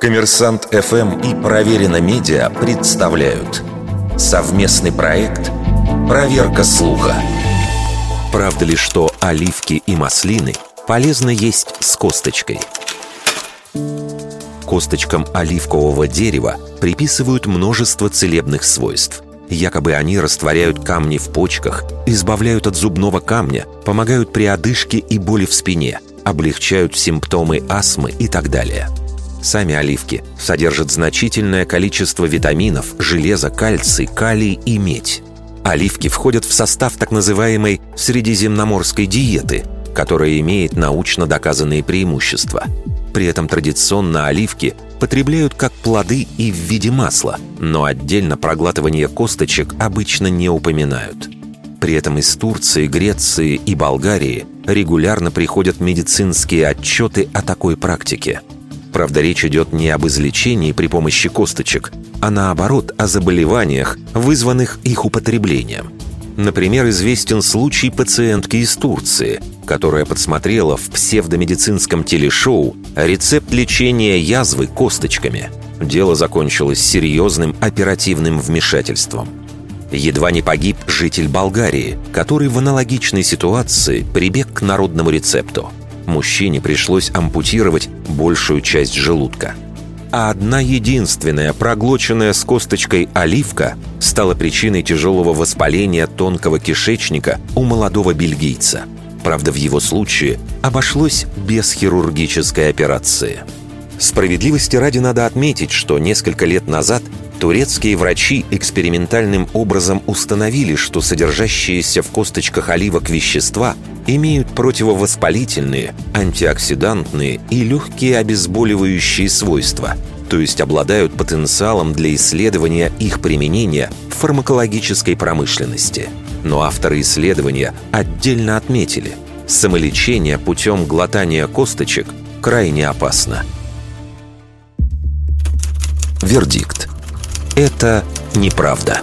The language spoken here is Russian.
Коммерсант ФМ и Проверено Медиа представляют совместный проект «Проверка слуха». Правда ли, что оливки и маслины полезно есть с косточкой? Косточкам оливкового дерева приписывают множество целебных свойств. Якобы они растворяют камни в почках, избавляют от зубного камня, помогают при одышке и боли в спине, облегчают симптомы астмы и так далее – Сами оливки содержат значительное количество витаминов, железа, кальций, калий и медь. Оливки входят в состав так называемой средиземноморской диеты, которая имеет научно доказанные преимущества. При этом традиционно оливки потребляют как плоды и в виде масла, но отдельно проглатывание косточек обычно не упоминают. При этом из Турции, Греции и Болгарии регулярно приходят медицинские отчеты о такой практике – Правда, речь идет не об излечении при помощи косточек, а наоборот о заболеваниях, вызванных их употреблением. Например, известен случай пациентки из Турции, которая подсмотрела в псевдомедицинском телешоу рецепт лечения язвы косточками. Дело закончилось серьезным оперативным вмешательством. Едва не погиб житель Болгарии, который в аналогичной ситуации прибег к народному рецепту – мужчине пришлось ампутировать большую часть желудка. А одна единственная проглоченная с косточкой оливка стала причиной тяжелого воспаления тонкого кишечника у молодого бельгийца. Правда, в его случае обошлось без хирургической операции. Справедливости ради надо отметить, что несколько лет назад Турецкие врачи экспериментальным образом установили, что содержащиеся в косточках оливок вещества имеют противовоспалительные, антиоксидантные и легкие обезболивающие свойства, то есть обладают потенциалом для исследования их применения в фармакологической промышленности. Но авторы исследования отдельно отметили, самолечение путем глотания косточек крайне опасно. Вердикт. Это неправда.